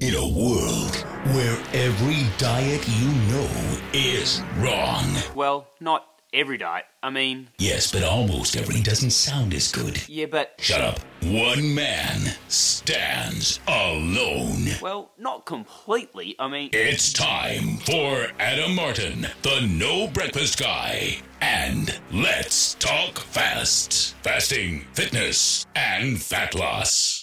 In a world where every diet you know is wrong. Well, not every diet. I mean, Yes, but almost every doesn't sound as good. yeah, but. Shut up. One man stands alone. Well, not completely. I mean, It's time for Adam Martin, the No Breakfast Guy. And let's talk fast. Fasting, fitness, and fat loss.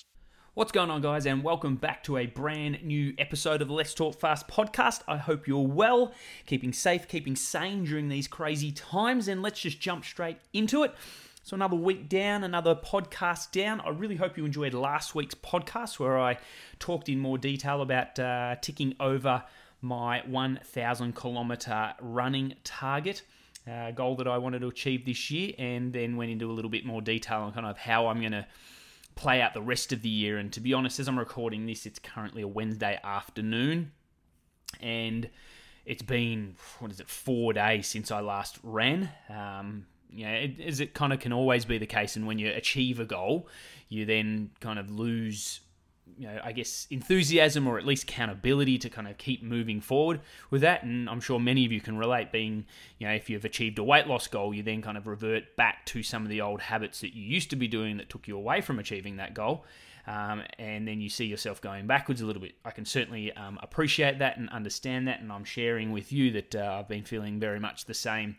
What's going on, guys, and welcome back to a brand new episode of the Let's Talk Fast podcast. I hope you're well, keeping safe, keeping sane during these crazy times, and let's just jump straight into it. So, another week down, another podcast down. I really hope you enjoyed last week's podcast where I talked in more detail about uh, ticking over my 1,000 kilometer running target. Uh, goal that I wanted to achieve this year, and then went into a little bit more detail on kind of how I'm going to play out the rest of the year. And to be honest, as I'm recording this, it's currently a Wednesday afternoon, and it's been what is it, four days since I last ran. Um, know, it, as it kind of can always be the case, and when you achieve a goal, you then kind of lose you know, I guess enthusiasm or at least accountability to kind of keep moving forward with that. And I'm sure many of you can relate being, you know, if you've achieved a weight loss goal, you then kind of revert back to some of the old habits that you used to be doing that took you away from achieving that goal. Um, and then you see yourself going backwards a little bit. I can certainly um, appreciate that and understand that. And I'm sharing with you that uh, I've been feeling very much the same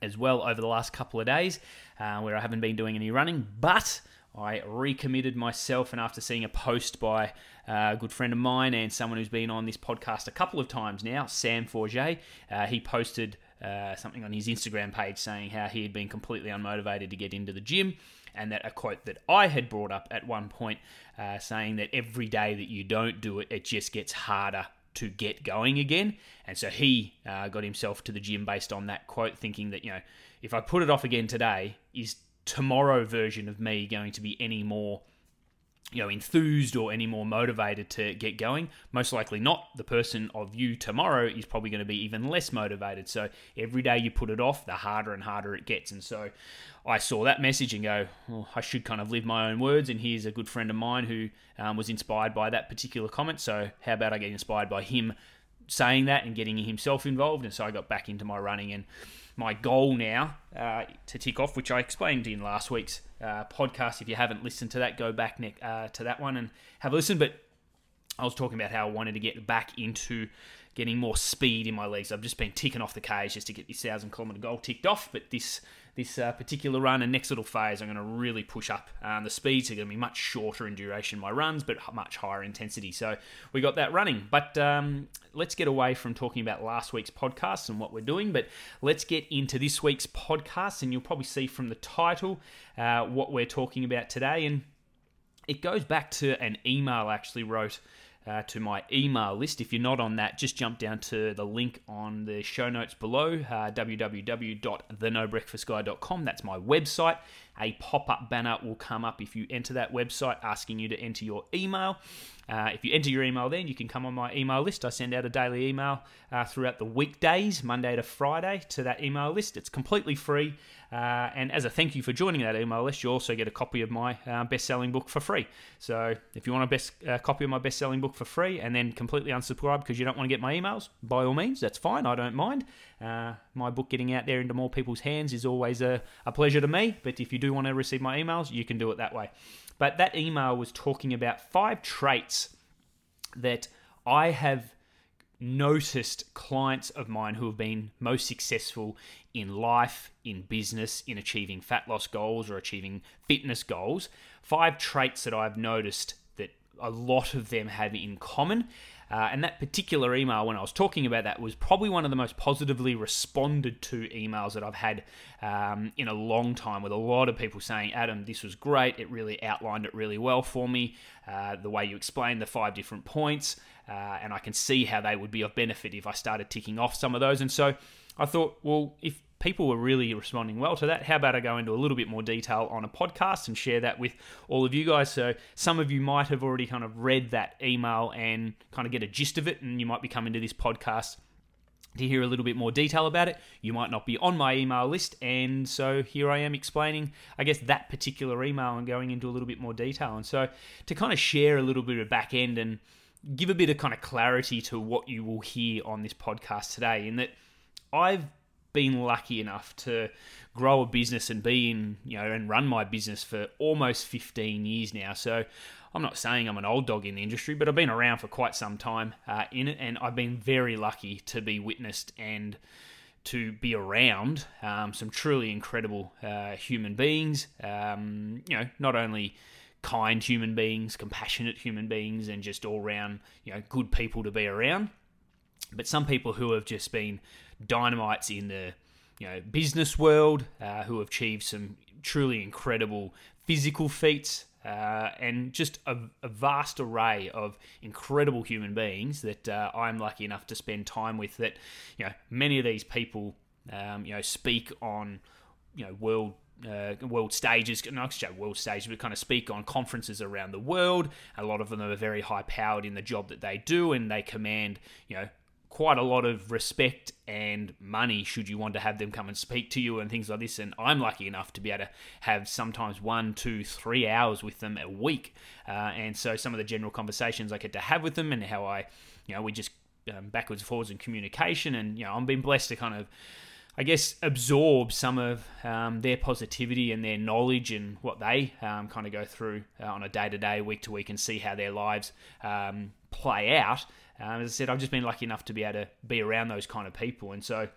as well over the last couple of days uh, where I haven't been doing any running, but I recommitted myself. And after seeing a post by a good friend of mine and someone who's been on this podcast a couple of times now, Sam Forget, uh, he posted uh, something on his Instagram page saying how he had been completely unmotivated to get into the gym. And that a quote that I had brought up at one point uh, saying that every day that you don't do it, it just gets harder to get going again. And so he uh, got himself to the gym based on that quote, thinking that, you know, if I put it off again today, is tomorrow version of me going to be any more you know enthused or any more motivated to get going. Most likely not. The person of you tomorrow is probably going to be even less motivated. So every day you put it off the harder and harder it gets. And so i saw that message and go well, i should kind of live my own words and here's a good friend of mine who um, was inspired by that particular comment. So how about i get inspired by him saying that and getting himself involved? And so i got back into my running and my goal now uh, to tick off, which I explained in last week's uh, podcast. If you haven't listened to that, go back uh, to that one and have a listen. But I was talking about how I wanted to get back into getting more speed in my legs. I've just been ticking off the Ks just to get this thousand kilometer goal ticked off. But this this uh, particular run and next little phase, I'm going to really push up. Um, the speeds are going to be much shorter in duration, my runs, but much higher intensity. So we got that running. But um, let's get away from talking about last week's podcast and what we're doing. But let's get into this week's podcast, and you'll probably see from the title uh, what we're talking about today. And it goes back to an email I actually wrote uh, to my email list. If you're not on that, just jump down to the link on the show notes below uh, www.thenobreakfastguy.com. That's my website. A pop up banner will come up if you enter that website asking you to enter your email. Uh, if you enter your email, then you can come on my email list. I send out a daily email uh, throughout the weekdays, Monday to Friday, to that email list. It's completely free. Uh, and as a thank you for joining that email list, you also get a copy of my uh, best selling book for free. So if you want a best uh, copy of my best selling book for free and then completely unsubscribe because you don't want to get my emails, by all means, that's fine. I don't mind. Uh, my book getting out there into more people's hands is always a, a pleasure to me. But if you do want to receive my emails, you can do it that way. But that email was talking about five traits that I have noticed clients of mine who have been most successful in life, in business, in achieving fat loss goals or achieving fitness goals. Five traits that I've noticed that a lot of them have in common. Uh, and that particular email, when I was talking about that, was probably one of the most positively responded to emails that I've had um, in a long time, with a lot of people saying, Adam, this was great. It really outlined it really well for me. Uh, the way you explained the five different points, uh, and I can see how they would be of benefit if I started ticking off some of those. And so I thought, well, if people were really responding well to that. How about I go into a little bit more detail on a podcast and share that with all of you guys? So some of you might have already kind of read that email and kind of get a gist of it, and you might be coming to this podcast to hear a little bit more detail about it. You might not be on my email list, and so here I am explaining, I guess, that particular email and going into a little bit more detail. And so to kind of share a little bit of back end and give a bit of kind of clarity to what you will hear on this podcast today. In that I've been lucky enough to grow a business and be in, you know, and run my business for almost 15 years now. So I'm not saying I'm an old dog in the industry, but I've been around for quite some time uh, in it, and I've been very lucky to be witnessed and to be around um, some truly incredible uh, human beings. Um, you know, not only kind human beings, compassionate human beings, and just all round, you know, good people to be around, but some people who have just been dynamites in the you know business world, uh, who have achieved some truly incredible physical feats. Uh, and just a, a, vast array of incredible human beings that uh, I'm lucky enough to spend time with. That you know, many of these people, um, you know, speak on you know world uh, world stages, not just world stages, but kind of speak on conferences around the world. A lot of them are very high powered in the job that they do, and they command, you know, quite a lot of respect and money should you want to have them come and speak to you and things like this. And I'm lucky enough to be able to have sometimes one, two, three hours with them a week. Uh, and so some of the general conversations I get to have with them and how I, you know, we just um, backwards and forwards in communication. And, you know, I'm being blessed to kind of, I guess, absorb some of um, their positivity and their knowledge and what they um, kind of go through uh, on a day to day, week to week, and see how their lives um, play out. Um, as I said, I've just been lucky enough to be able to be around those kind of people. And so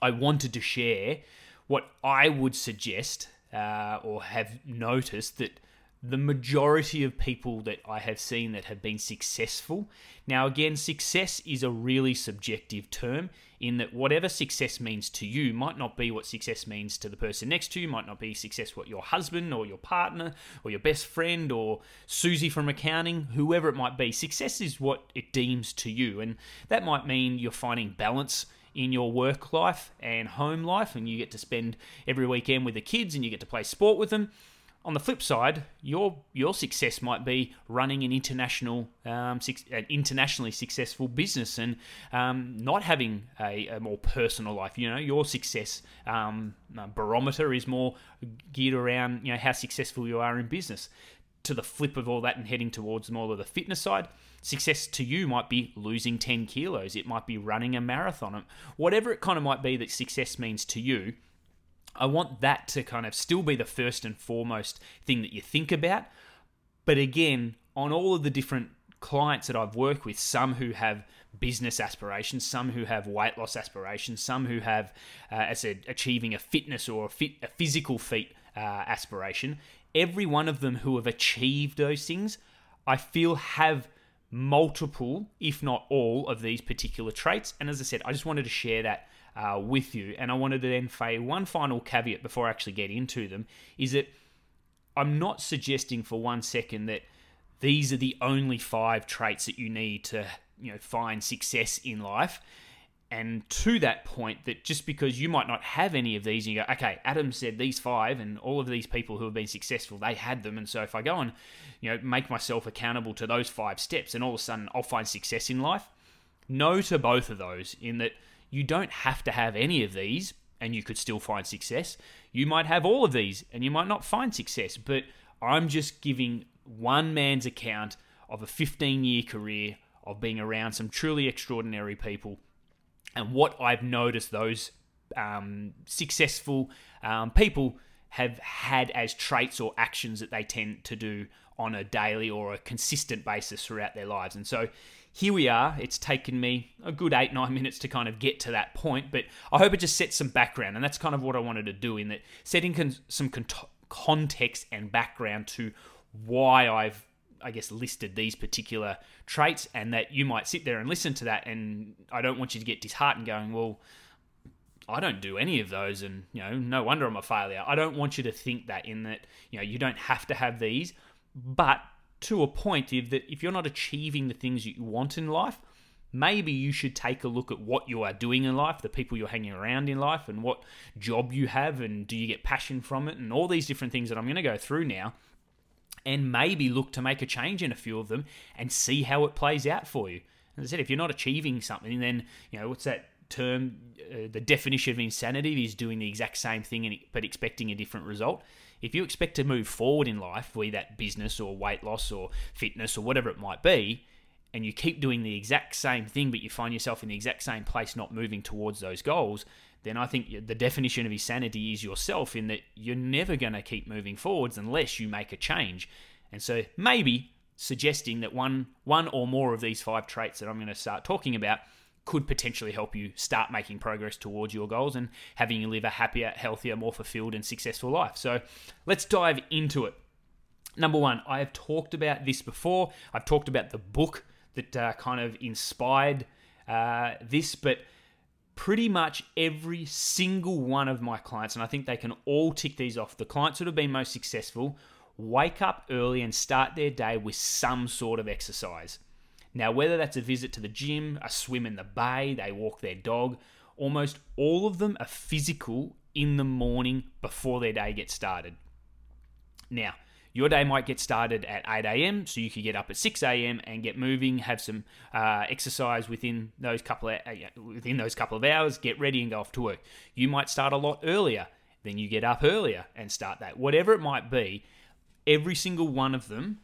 I wanted to share what I would suggest uh, or have noticed that the majority of people that I have seen that have been successful. Now, again, success is a really subjective term in that whatever success means to you might not be what success means to the person next to you, might not be success what your husband or your partner or your best friend or Susie from accounting, whoever it might be. Success is what it deems to you, and that might mean you're finding balance in your work life and home life, and you get to spend every weekend with the kids and you get to play sport with them on the flip side, your your success might be running an international, um, an internationally successful business and um, not having a, a, more personal life. You know, your success um, uh, barometer is more geared around you know how successful you are in business. To the flip of all that and heading towards more of the fitness side, success to you might be losing 10 kilos. It might be running a marathon. Whatever it kind of might be that success means to you, I want that to kind of still be the first and foremost thing that you think about. But again, on all of the different clients that I've worked with, some who have business aspirations, some who have weight loss aspirations, some who have, uh, as I said, achieving a fitness or a, fit, a physical feat uh, aspiration, every one of them who have achieved those things, I feel have multiple, if not all, of these particular traits. And as I said, I just wanted to share that uh, with you. And I wanted to then say one final caveat before I actually get into them is that I'm not suggesting for one second that these are the only five traits that you need to you know find success in life. And to that point, that just because you might not have any of these, and you go, okay, Adam said these five, and all of these people who have been successful, they had them. And so if I go and, you know, make myself accountable to those five steps, and all of a sudden I'll find success in life. No to both of those, in that you don't have to have any of these and you could still find success. You might have all of these and you might not find success, but I'm just giving one man's account of a 15 year career of being around some truly extraordinary people and what I've noticed those um, successful um, people have had as traits or actions that they tend to do on a daily or a consistent basis throughout their lives. And so here we are. It's taken me a good eight, nine minutes to kind of get to that point, but I hope it just sets some background. And that's kind of what I wanted to do in that setting con- some con- context and background to why I've, I guess, listed these particular traits, and that you might sit there and listen to that. And I don't want you to get disheartened going, well, I don't do any of those, and you know, no wonder I'm a failure. I don't want you to think that in that you know you don't have to have these, but to a point if that if you're not achieving the things that you want in life, maybe you should take a look at what you are doing in life, the people you're hanging around in life, and what job you have, and do you get passion from it, and all these different things that I'm going to go through now, and maybe look to make a change in a few of them and see how it plays out for you. As I said, if you're not achieving something, then you know what's that term? Uh, the definition of insanity is doing the exact same thing but expecting a different result. If you expect to move forward in life, be that business or weight loss or fitness or whatever it might be, and you keep doing the exact same thing, but you find yourself in the exact same place, not moving towards those goals, then I think the definition of insanity is yourself in that you're never going to keep moving forwards unless you make a change. And so maybe suggesting that one one or more of these five traits that I'm going to start talking about could potentially help you start making progress towards your goals and having you live a happier, healthier, more fulfilled and successful life. So, let's dive into it. Number 1, I have talked about this before. I've talked about the book that uh, kind of inspired uh, this, but pretty much every single one of my clients, and I think they can all tick these off. The clients that have been most successful wake up early and start their day with some sort of exercise. Now, whether that's a visit to the gym, a swim in the bay, they walk their dog, almost all of them are physical in the morning before their day gets started. Now, your day might get started at 8 a.m., so you could get up at 6 a.m. and get moving, have some uh, exercise within those couple of uh, within those couple of hours, get ready and go off to work. You might start a lot earlier, then you get up earlier and start that. Whatever it might be, every single one of them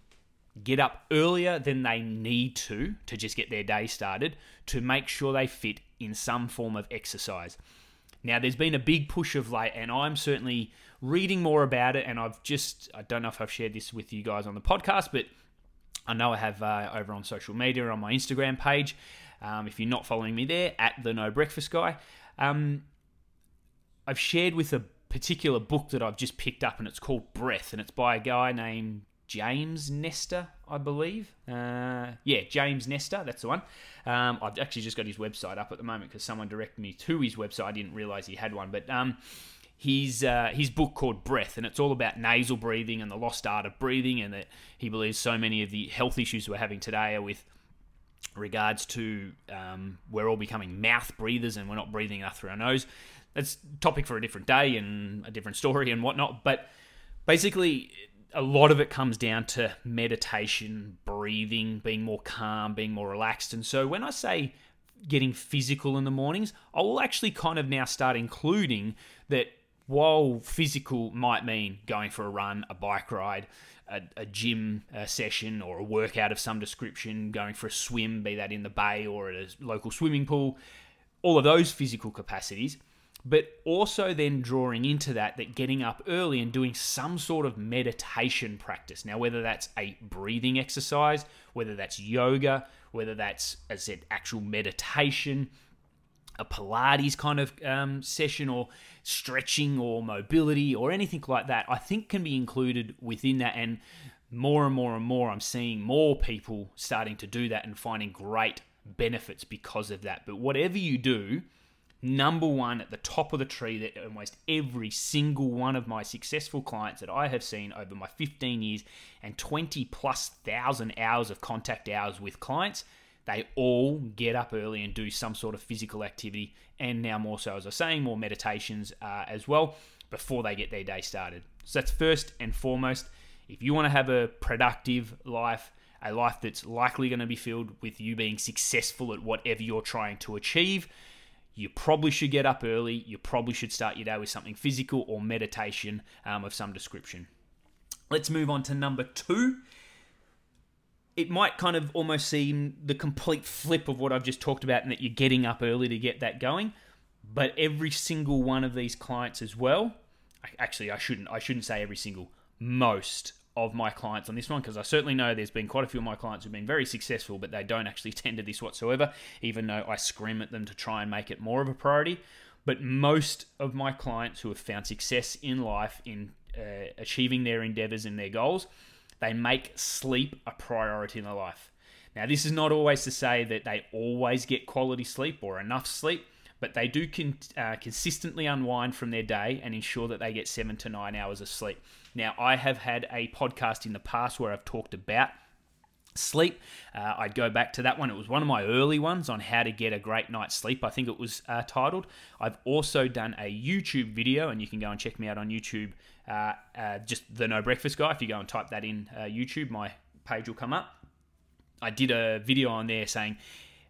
get up earlier than they need to to just get their day started to make sure they fit in some form of exercise. Now, there's been a big push of late, and I'm certainly reading more about it. And I've just, I don't know if I've shared this with you guys on the podcast, but I know I have uh, over on social media on my Instagram page. Um, if you're not following me there, at the No Breakfast Guy, um, I've shared with a particular book that I've just picked up, and it's called Breath, and it's by a guy named James Nestor, I believe. Uh, yeah, James Nestor, that's the one. Um, I've actually just got his website up at the moment because someone directed me to his website. I didn't realize he had one, but um, his uh, his book called Breath, and it's all about nasal breathing and the lost art of breathing, and that he believes so many of the health issues we're having today are with regards to um, we're all becoming mouth breathers and we're not breathing enough through our nose. That's topic for a different day and a different story and whatnot. But basically, a lot of it comes down to meditation, breathing, being more calm, being more relaxed. And so when I say getting physical in the mornings, I will actually kind of now start including that while physical might mean going for a run, a bike ride, a, a gym a session, or a workout of some description, going for a swim, be that in the bay or at a local swimming pool, all of those physical capacities, but also then drawing into that that getting up early and doing some sort of meditation practice. Now, whether that's a breathing exercise, whether that's yoga, whether that's, as I said, actual meditation, a Pilates kind of um, session or stretching or mobility or anything like that, I think can be included within that. And more and more and more, I'm seeing more people starting to do that and finding great benefits because of that. But whatever you do, number one at the top of the tree that almost every single one of my successful clients that I have seen over my 15 years and 20 plus thousand hours of contact hours with clients they all get up early and do some sort of physical activity, and now more so, as I was saying, more meditations uh, as well before they get their day started. So that's first and foremost. If you want to have a productive life, a life that's likely going to be filled with you being successful at whatever you're trying to achieve, you probably should get up early. You probably should start your day with something physical or meditation um, of some description. Let's move on to number two, it might kind of almost seem the complete flip of what I've just talked about, and that you're getting up early to get that going. But every single one of these clients as well, actually, I shouldn't. I shouldn't say every single. Most of my clients on this one because I certainly know there's been quite a few of my clients who've been very successful, but they don't actually tend to this whatsoever, even though I scream at them to try and make it more of a priority. But most of my clients who have found success in life in uh, achieving their endeavors and their goals they make sleep a priority in their life. Now, this is not always to say that they always get quality sleep or enough sleep, but they do con- uh, consistently unwind from their day and ensure that they get seven to nine hours of sleep. Now, I have had a podcast in the past where I've talked about sleep. Uh, I'd go back to that one. It was one of my early ones on how to get a great night's sleep. I think it was uh, titled. I've also done a YouTube video, and you can go and check me out on YouTube. Uh, uh just the No Breakfast Guy. If you go and type that in uh, YouTube, my page will come up. I did a video on there saying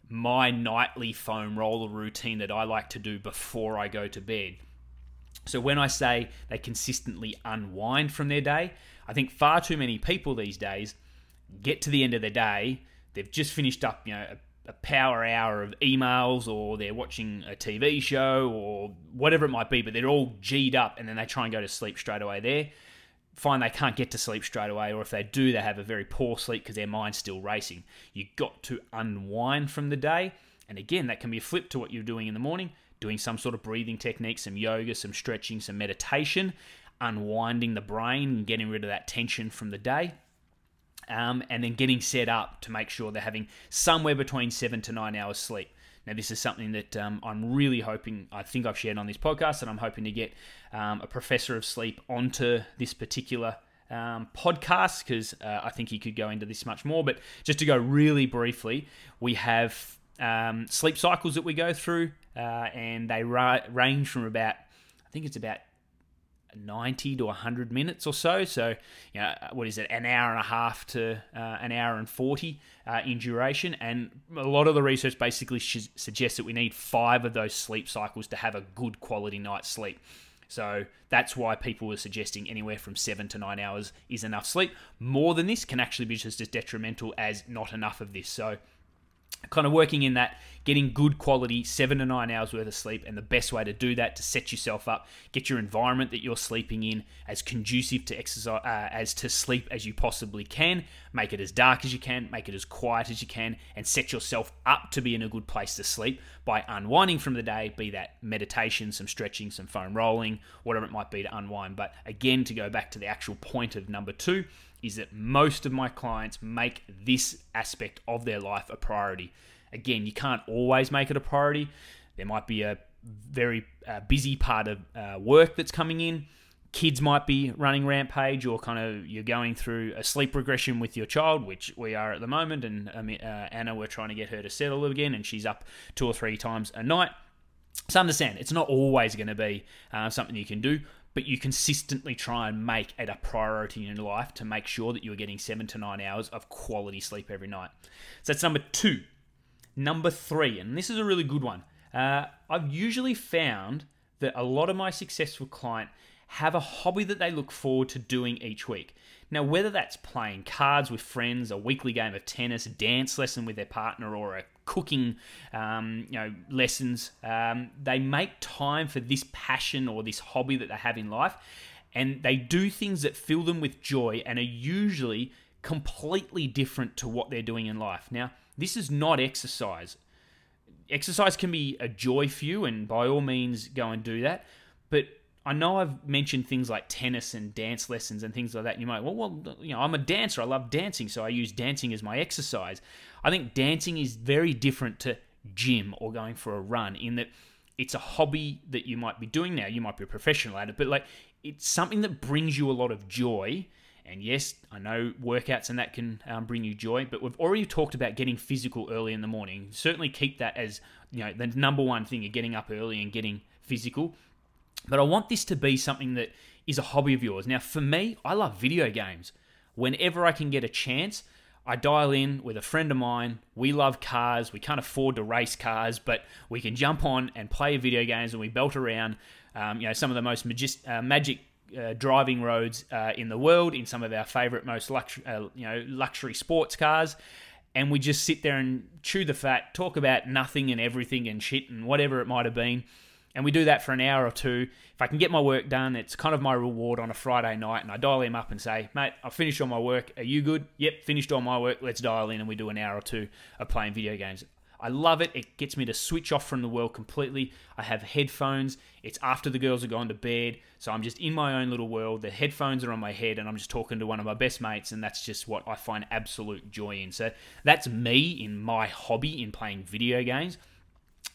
my nightly foam roller routine that I like to do before I go to bed. So when I say they consistently unwind from their day, I think far too many people these days get to the end of the day, they've just finished up, you know, a, a power hour of emails or they're watching a TV show or whatever it might be, but they're all G'd up and then they try and go to sleep straight away there. Find they can't get to sleep straight away, or if they do, they have a very poor sleep because their mind's still racing. You've got to unwind from the day, and again, that can be a flip to what you're doing in the morning, doing some sort of breathing technique, some yoga, some stretching, some meditation, unwinding the brain and getting rid of that tension from the day um, and then getting set up to make sure they're having somewhere between seven to nine hours sleep. Now, this is something that um, I'm really hoping, I think I've shared on this podcast, and I'm hoping to get um, a professor of sleep onto this particular um, podcast because uh, I think he could go into this much more. But just to go really briefly, we have um, sleep cycles that we go through, uh, and they ra- range from about, I think it's about 90 to 100 minutes or so. So, you know, what is it, an hour and a half to uh, an hour and 40 uh, in duration. And a lot of the research basically suggests that we need five of those sleep cycles to have a good quality night's sleep. So that's why people are suggesting anywhere from seven to nine hours is enough sleep. More than this can actually be just as detrimental as not enough of this. So kind of working in that getting good quality seven to nine hours worth of sleep and the best way to do that to set yourself up get your environment that you're sleeping in as conducive to exercise uh, as to sleep as you possibly can make it as dark as you can make it as quiet as you can and set yourself up to be in a good place to sleep by unwinding from the day be that meditation some stretching some foam rolling whatever it might be to unwind. But again to go back to the actual point of number two is that most of my clients make this aspect of their life a priority. Again, you can't always make it a priority. There might be a very uh, busy part of uh, work that's coming in. Kids might be running rampage, or kind of you're going through a sleep regression with your child, which we are at the moment. And um, uh, Anna, we're trying to get her to settle again, and she's up two or three times a night. So understand, it's not always going to be uh, something you can do, but you consistently try and make it a priority in your life to make sure that you're getting seven to nine hours of quality sleep every night. So that's number two. Number three, and this is a really good one. Uh, I've usually found that a lot of my successful client have a hobby that they look forward to doing each week. Now, whether that's playing cards with friends, a weekly game of tennis, a dance lesson with their partner, or a cooking, um, you know, lessons. Um, they make time for this passion or this hobby that they have in life, and they do things that fill them with joy and are usually completely different to what they're doing in life. Now, this is not exercise. Exercise can be a joy for you, and by all means, go and do that. But I know I've mentioned things like tennis and dance lessons and things like that. You might, well, well, you know, I'm a dancer. I love dancing, so I use dancing as my exercise. I think dancing is very different to gym or going for a run in that it's a hobby that you might be doing now. You might be a professional at it, but like it's something that brings you a lot of joy. And yes, I know workouts and that can um, bring you joy, but we've already talked about getting physical early in the morning. Certainly keep that as you know the number one thing. You're getting up early and getting physical but I want this to be something that is a hobby of yours. Now, for me, I love video games. Whenever I can get a chance, I dial in with a friend of mine. We love cars. We can't afford to race cars, but we can jump on and play video games and we belt around, um, you know, some of the most uh, magic uh, driving roads uh, in the world in some of our favorite, most uh, you know, luxury sports cars. And we just sit there and chew the fat, talk about nothing and everything and shit and whatever it might have been and we do that for an hour or two. If I can get my work done, it's kind of my reward on a Friday night. And I dial him up and say, mate, I've finished all my work. Are you good? Yep, finished all my work. Let's dial in and we do an hour or two of playing video games. I love it. It gets me to switch off from the world completely. I have headphones. It's after the girls are gone to bed. So I'm just in my own little world. The headphones are on my head and I'm just talking to one of my best mates. And that's just what I find absolute joy in. So that's me in my hobby in playing video games.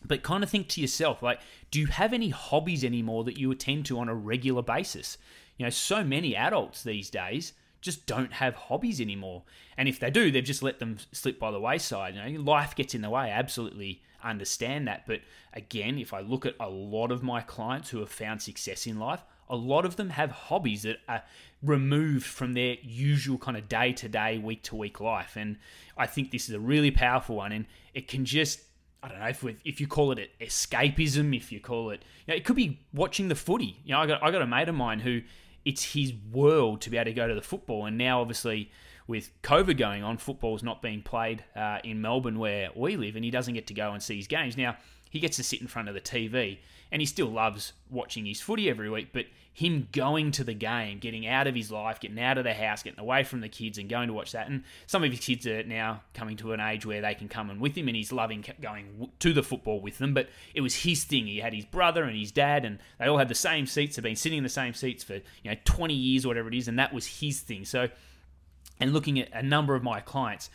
But kind of think to yourself, like, do you have any hobbies anymore that you attend to on a regular basis? You know, so many adults these days just don't have hobbies anymore. And if they do, they've just let them slip by the wayside. You know, life gets in the way. I absolutely understand that. But again, if I look at a lot of my clients who have found success in life, a lot of them have hobbies that are removed from their usual kind of day to day, week to week life. And I think this is a really powerful one. And it can just I don't know if if you call it escapism, if you call it, you know, it could be watching the footy. You know, I got I got a mate of mine who it's his world to be able to go to the football, and now obviously with COVID going on, football's not being played uh, in Melbourne where we live, and he doesn't get to go and see his games. Now, he gets to sit in front of the TV, and he still loves watching his footy every week, but him going to the game, getting out of his life, getting out of the house, getting away from the kids, and going to watch that. And some of his kids are now coming to an age where they can come and with him, and he's loving going to the football with them. But it was his thing. He had his brother and his dad, and they all had the same seats. They've been sitting in the same seats for you know 20 years or whatever it is, and that was his thing. So, and looking at a number of my clients,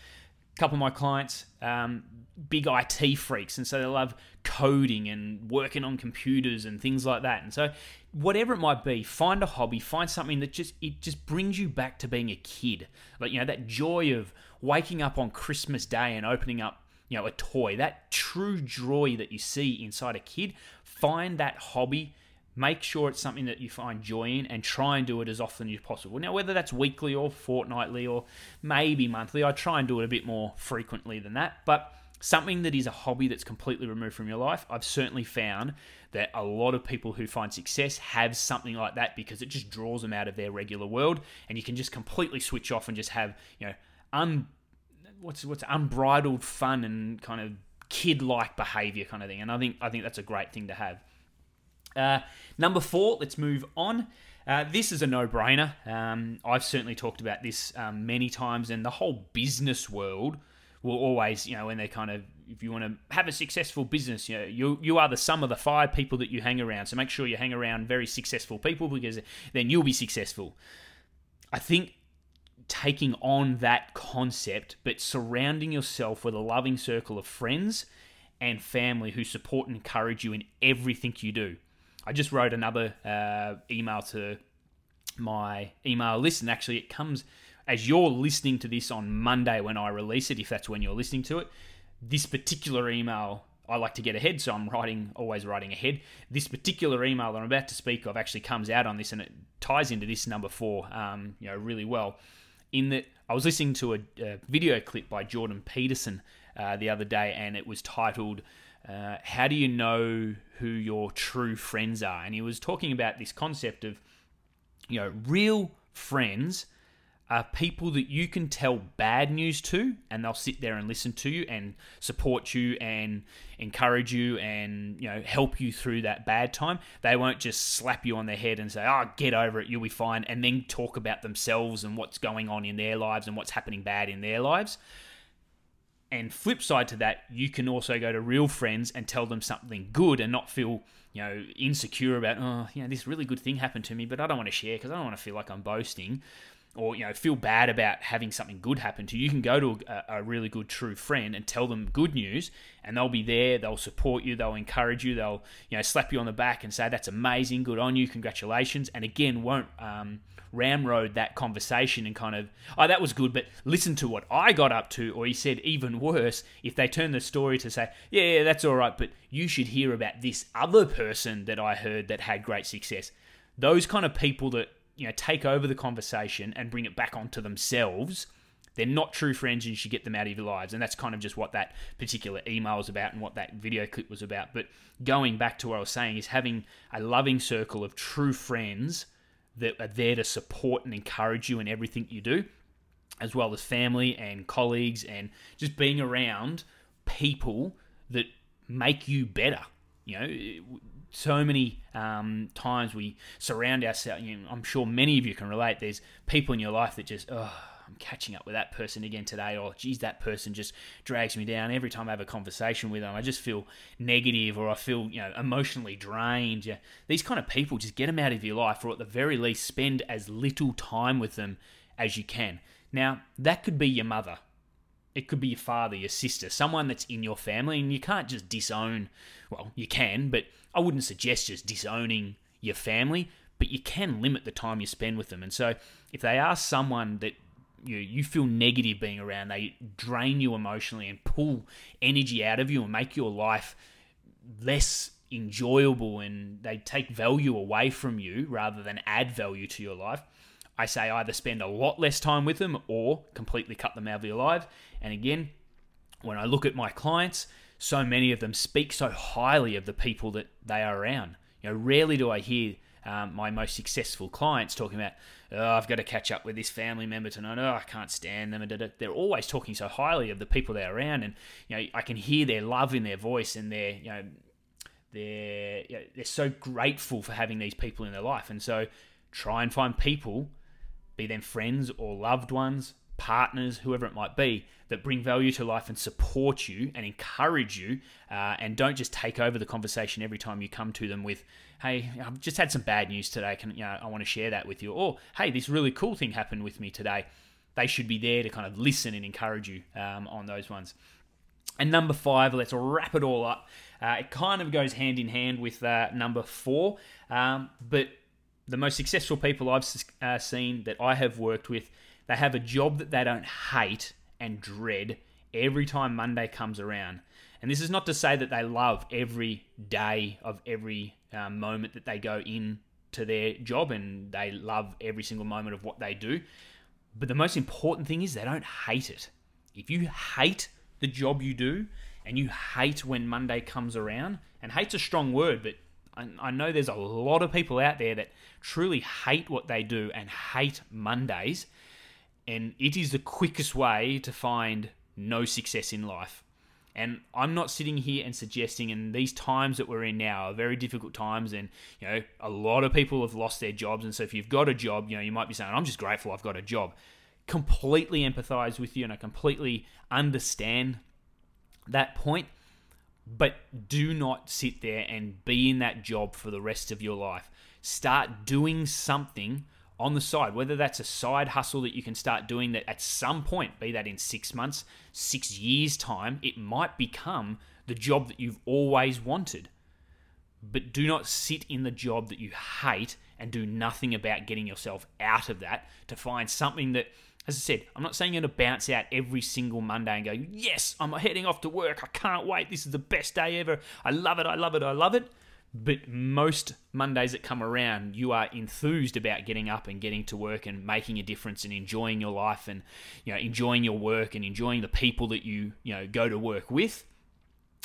a couple of my clients, um, big IT freaks, and so they love coding and working on computers and things like that. And so, whatever it might be, find a hobby, find something that just it just brings you back to being a kid. Like you know that joy of waking up on Christmas Day and opening up you know a toy. That true joy that you see inside a kid. Find that hobby make sure it's something that you find joy in and try and do it as often as possible. Now, whether that's weekly or fortnightly or maybe monthly, I try and do it a bit more frequently than that. But something that is a hobby that's completely removed from your life, I've certainly found that a lot of people who find success have something like that because it just draws them out of their regular world and you can just completely switch off and just have, you know, un what's what's unbridled fun and kind of kid-like behavior kind of thing. And I think I think that's a great thing to have. Uh, number four, let's move on. Uh, this is a no brainer. Um, I've certainly talked about this um, many times, and the whole business world will always, you know, when they kind of, if you want to have a successful business, you know, you, you are the sum of the five people that you hang around. So make sure you hang around very successful people because then you'll be successful. I think taking on that concept, but surrounding yourself with a loving circle of friends and family who support and encourage you in everything you do. I just wrote another uh, email to my email list, and actually, it comes as you're listening to this on Monday when I release it, if that's when you're listening to it. This particular email, I like to get ahead, so I'm writing, always writing ahead. This particular email that I'm about to speak of actually comes out on this, and it ties into this number four, um, you know, really well. In that, I was listening to a, a video clip by Jordan Peterson uh, the other day, and it was titled uh, how do you know who your true friends are? And he was talking about this concept of, you know, real friends are people that you can tell bad news to and they'll sit there and listen to you and support you and encourage you and you know help you through that bad time. They won't just slap you on the head and say oh get over it you'll be fine and then talk about themselves and what's going on in their lives and what's happening bad in their lives. And flip side to that, you can also go to real friends and tell them something good and not feel, you know, insecure about, oh, you know, this really good thing happened to me, but I don't want to share because I don't want to feel like I'm boasting or, you know, feel bad about having something good happen to you. You can go to a, a really good true friend and tell them good news and they'll be there, they'll support you, they'll encourage you, they'll, you know, slap you on the back and say, that's amazing, good on you, congratulations. And again, won't, um, ramrod that conversation and kind of, oh, that was good, but listen to what I got up to. Or he said, even worse, if they turn the story to say, yeah, yeah, that's all right, but you should hear about this other person that I heard that had great success. Those kind of people that, you know, take over the conversation and bring it back onto themselves. They're not true friends and you should get them out of your lives. And that's kind of just what that particular email was about and what that video clip was about. But going back to what I was saying is having a loving circle of true friends that are there to support and encourage you in everything you do, as well as family and colleagues, and just being around people that make you better. You know, so many um, times we surround ourselves. You know, I'm sure many of you can relate. There's people in your life that just, oh, I'm catching up with that person again today, or geez, that person just drags me down every time I have a conversation with them. I just feel negative, or I feel you know emotionally drained. Yeah, these kind of people just get them out of your life, or at the very least, spend as little time with them as you can. Now, that could be your mother. It could be your father, your sister, someone that's in your family, and you can't just disown. Well, you can, but I wouldn't suggest just disowning your family, but you can limit the time you spend with them. And so, if they are someone that you you feel negative being around. They drain you emotionally and pull energy out of you and make your life less enjoyable and they take value away from you rather than add value to your life. I say either spend a lot less time with them or completely cut them out of your life. And again, when I look at my clients, so many of them speak so highly of the people that they are around. You know, rarely do I hear um, my most successful clients talking about, oh, I've got to catch up with this family member tonight. Oh, I can't stand them. They're always talking so highly of the people they're around, and you know, I can hear their love in their voice and their, you know, they're you know, they're so grateful for having these people in their life, and so try and find people, be them friends or loved ones, partners, whoever it might be, that bring value to life and support you and encourage you, uh, and don't just take over the conversation every time you come to them with, "Hey, I've just had some bad news today. Can you know, I want to share that with you?" Or, "Hey, this really cool thing happened with me today." They should be there to kind of listen and encourage you um, on those ones. And number five, let's wrap it all up. Uh, it kind of goes hand in hand with uh, number four, um, but the most successful people I've uh, seen that I have worked with they have a job that they don't hate and dread every time Monday comes around. And this is not to say that they love every day of every uh, moment that they go in to their job and they love every single moment of what they do. But the most important thing is they don't hate it. If you hate the job you do and you hate when Monday comes around, and hate's a strong word, but I, know there's a lot of people out there that truly hate what they do and hate Mondays and it is the quickest way to find no success in life. And I'm not sitting here and suggesting, and these times that we're in now are very difficult times, and you know a lot of people have lost their jobs, and so if you've got a job, you know you might be saying, "I'm just grateful I've got a job." Completely empathize with you, and I completely understand that point. But do not sit there and be in that job for the rest of your life. Start doing something on the side, whether that's a side hustle that you can start doing that at some point, be that in six months, six years' time, it might become the job that you've always wanted. But do not sit in the job that you hate and do nothing about getting yourself out of that to find something that, as I said, I'm not saying you're going to bounce out every single Monday and go, yes, I'm heading off to work. I can't wait. This is the best day ever. I love it. I love it. I love it. But most Mondays that come around, you are enthused about getting up and getting to work and making a difference and enjoying your life and you know enjoying your work and enjoying the people that you you know go to work with,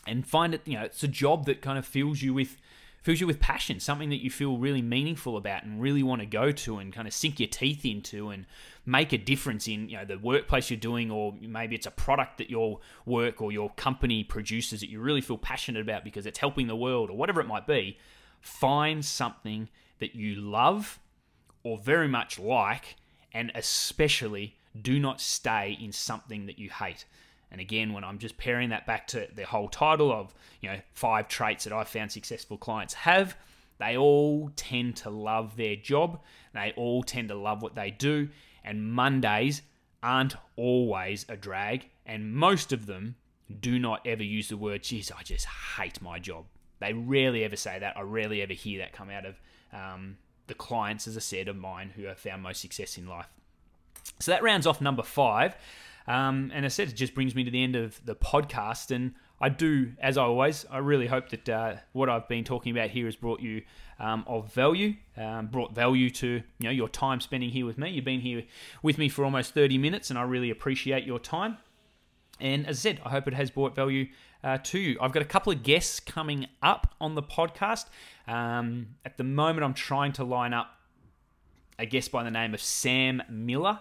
and find it you know it's a job that kind of fills you with fills you with passion, something that you feel really meaningful about and really want to go to and kind of sink your teeth into and make a difference in you know the workplace you're doing or maybe it's a product that your work or your company produces that you really feel passionate about because it's helping the world or whatever it might be find something that you love or very much like and especially do not stay in something that you hate and again, when I'm just pairing that back to the whole title of, you know, five traits that I've found successful clients have, they all tend to love their job. They all tend to love what they do. And Mondays aren't always a drag. And most of them do not ever use the word, geez, I just hate my job. They rarely ever say that. I rarely ever hear that come out of um, the clients, as I said, of mine who have found most success in life. So that rounds off number five. Um, and as I said, it just brings me to the end of the podcast. And I do, as always, I really hope that uh, what I've been talking about here has brought you um, of value, um, brought value to you know your time spending here with me. You've been here with me for almost 30 minutes, and I really appreciate your time. And as I said, I hope it has brought value uh, to you. I've got a couple of guests coming up on the podcast. Um, at the moment, I'm trying to line up a guest by the name of Sam Miller.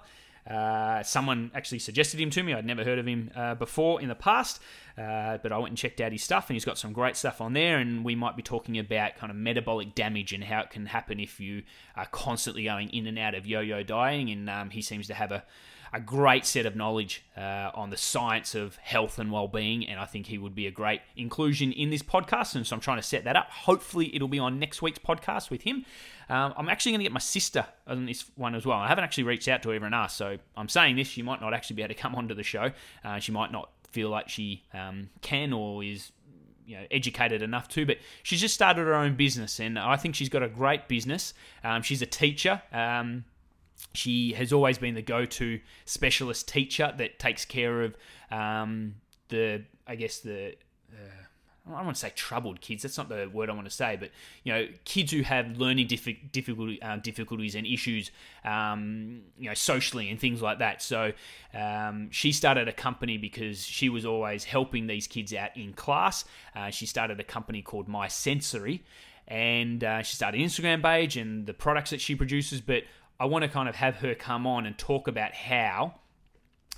Uh, someone actually suggested him to me. I'd never heard of him uh, before in the past, uh, but I went and checked out his stuff, and he's got some great stuff on there. And we might be talking about kind of metabolic damage and how it can happen if you are constantly going in and out of yo-yo dieting. And um, he seems to have a a great set of knowledge uh, on the science of health and well-being, and I think he would be a great inclusion in this podcast. And so I'm trying to set that up. Hopefully, it'll be on next week's podcast with him. Um, I'm actually going to get my sister on this one as well. I haven't actually reached out to her and asked, so I'm saying this. She might not actually be able to come onto the show. Uh, she might not feel like she um, can or is you know educated enough to but she's just started her own business and i think she's got a great business um, she's a teacher um, she has always been the go-to specialist teacher that takes care of um, the, I guess the. Uh, I don't want to say troubled kids. That's not the word I want to say, but you know, kids who have learning difficulty, uh, difficulties and issues, um, you know, socially and things like that. So um, she started a company because she was always helping these kids out in class. Uh, she started a company called My Sensory, and uh, she started an Instagram page and the products that she produces. But I want to kind of have her come on and talk about how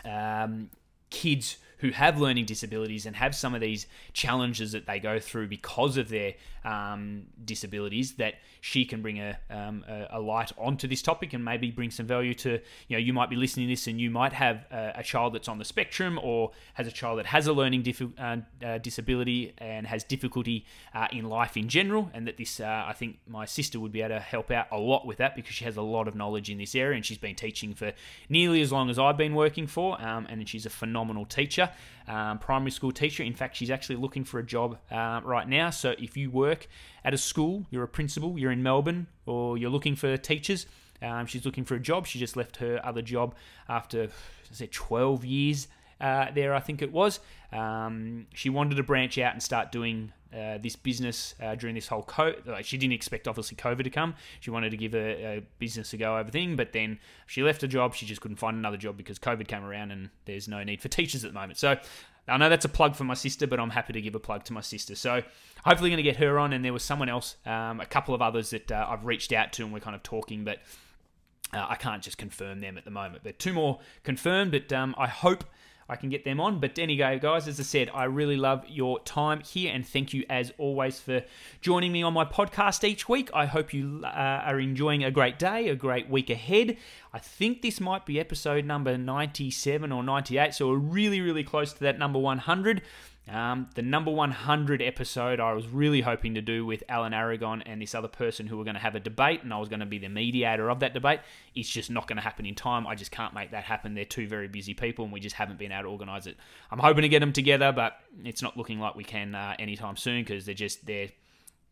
um, kids who have learning disabilities and have some of these challenges that they go through because of their um, disabilities that she can bring a, um, a, a, light onto this topic and maybe bring some value to you know you might be listening to this and you might have a, a child that's on the spectrum or has a child that has a learning uh, uh, disability and has difficulty uh, in life in general and that this uh, I think my sister would be able to help out a lot with that because she has a lot of knowledge in this area and she's been teaching for nearly as long as I've been working for um, and she's a phenomenal teacher um, primary school teacher. In fact, she's actually looking for a job uh, right now. So if you work at a school, you're a principal, you're in Melbourne, or you're looking for teachers, um, she's looking for a job. She just left her other job after, I said, 12 years uh, there, I think it was. Um, she wanted to branch out and start doing uh, this business uh, during this whole COVID. Like she didn't expect obviously COVID to come. She wanted to give a, a, business a go over thing, but then she left her job. She just couldn't find another job because COVID came around and there's no need for teachers at the moment. So I know that's a plug for my sister, but I'm happy to give a plug to my sister. So hopefully going to get her on. And there was someone else, um, a couple of others that uh, I've reached out to and we're kind of talking, but uh, I can't just confirm them at the moment. But two more confirmed, but um, I hope I can get them on. But anyway, guys, as I said, I really love your time here and thank you as always for joining me on my podcast each week. I hope you uh, are enjoying a great day, a great week ahead. I think this might be episode number 97 or 98, so we're really, really close to that number 100. Um, the number 100 episode I was really hoping to do with Alan Aragon and this other person who were going to have a debate, and I was going to be the mediator of that debate. It's just not going to happen in time. I just can't make that happen. They're two very busy people, and we just haven't been able to organise it. I'm hoping to get them together, but it's not looking like we can uh, anytime soon because they're just they're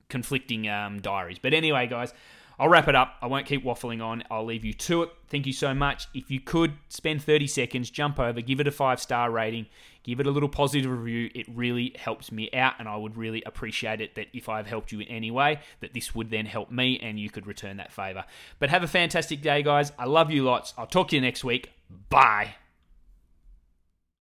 conflicting um, diaries. But anyway, guys. I'll wrap it up. I won't keep waffling on. I'll leave you to it. Thank you so much. If you could spend 30 seconds, jump over, give it a five star rating, give it a little positive review. It really helps me out, and I would really appreciate it that if I've helped you in any way, that this would then help me and you could return that favor. But have a fantastic day, guys. I love you lots. I'll talk to you next week. Bye.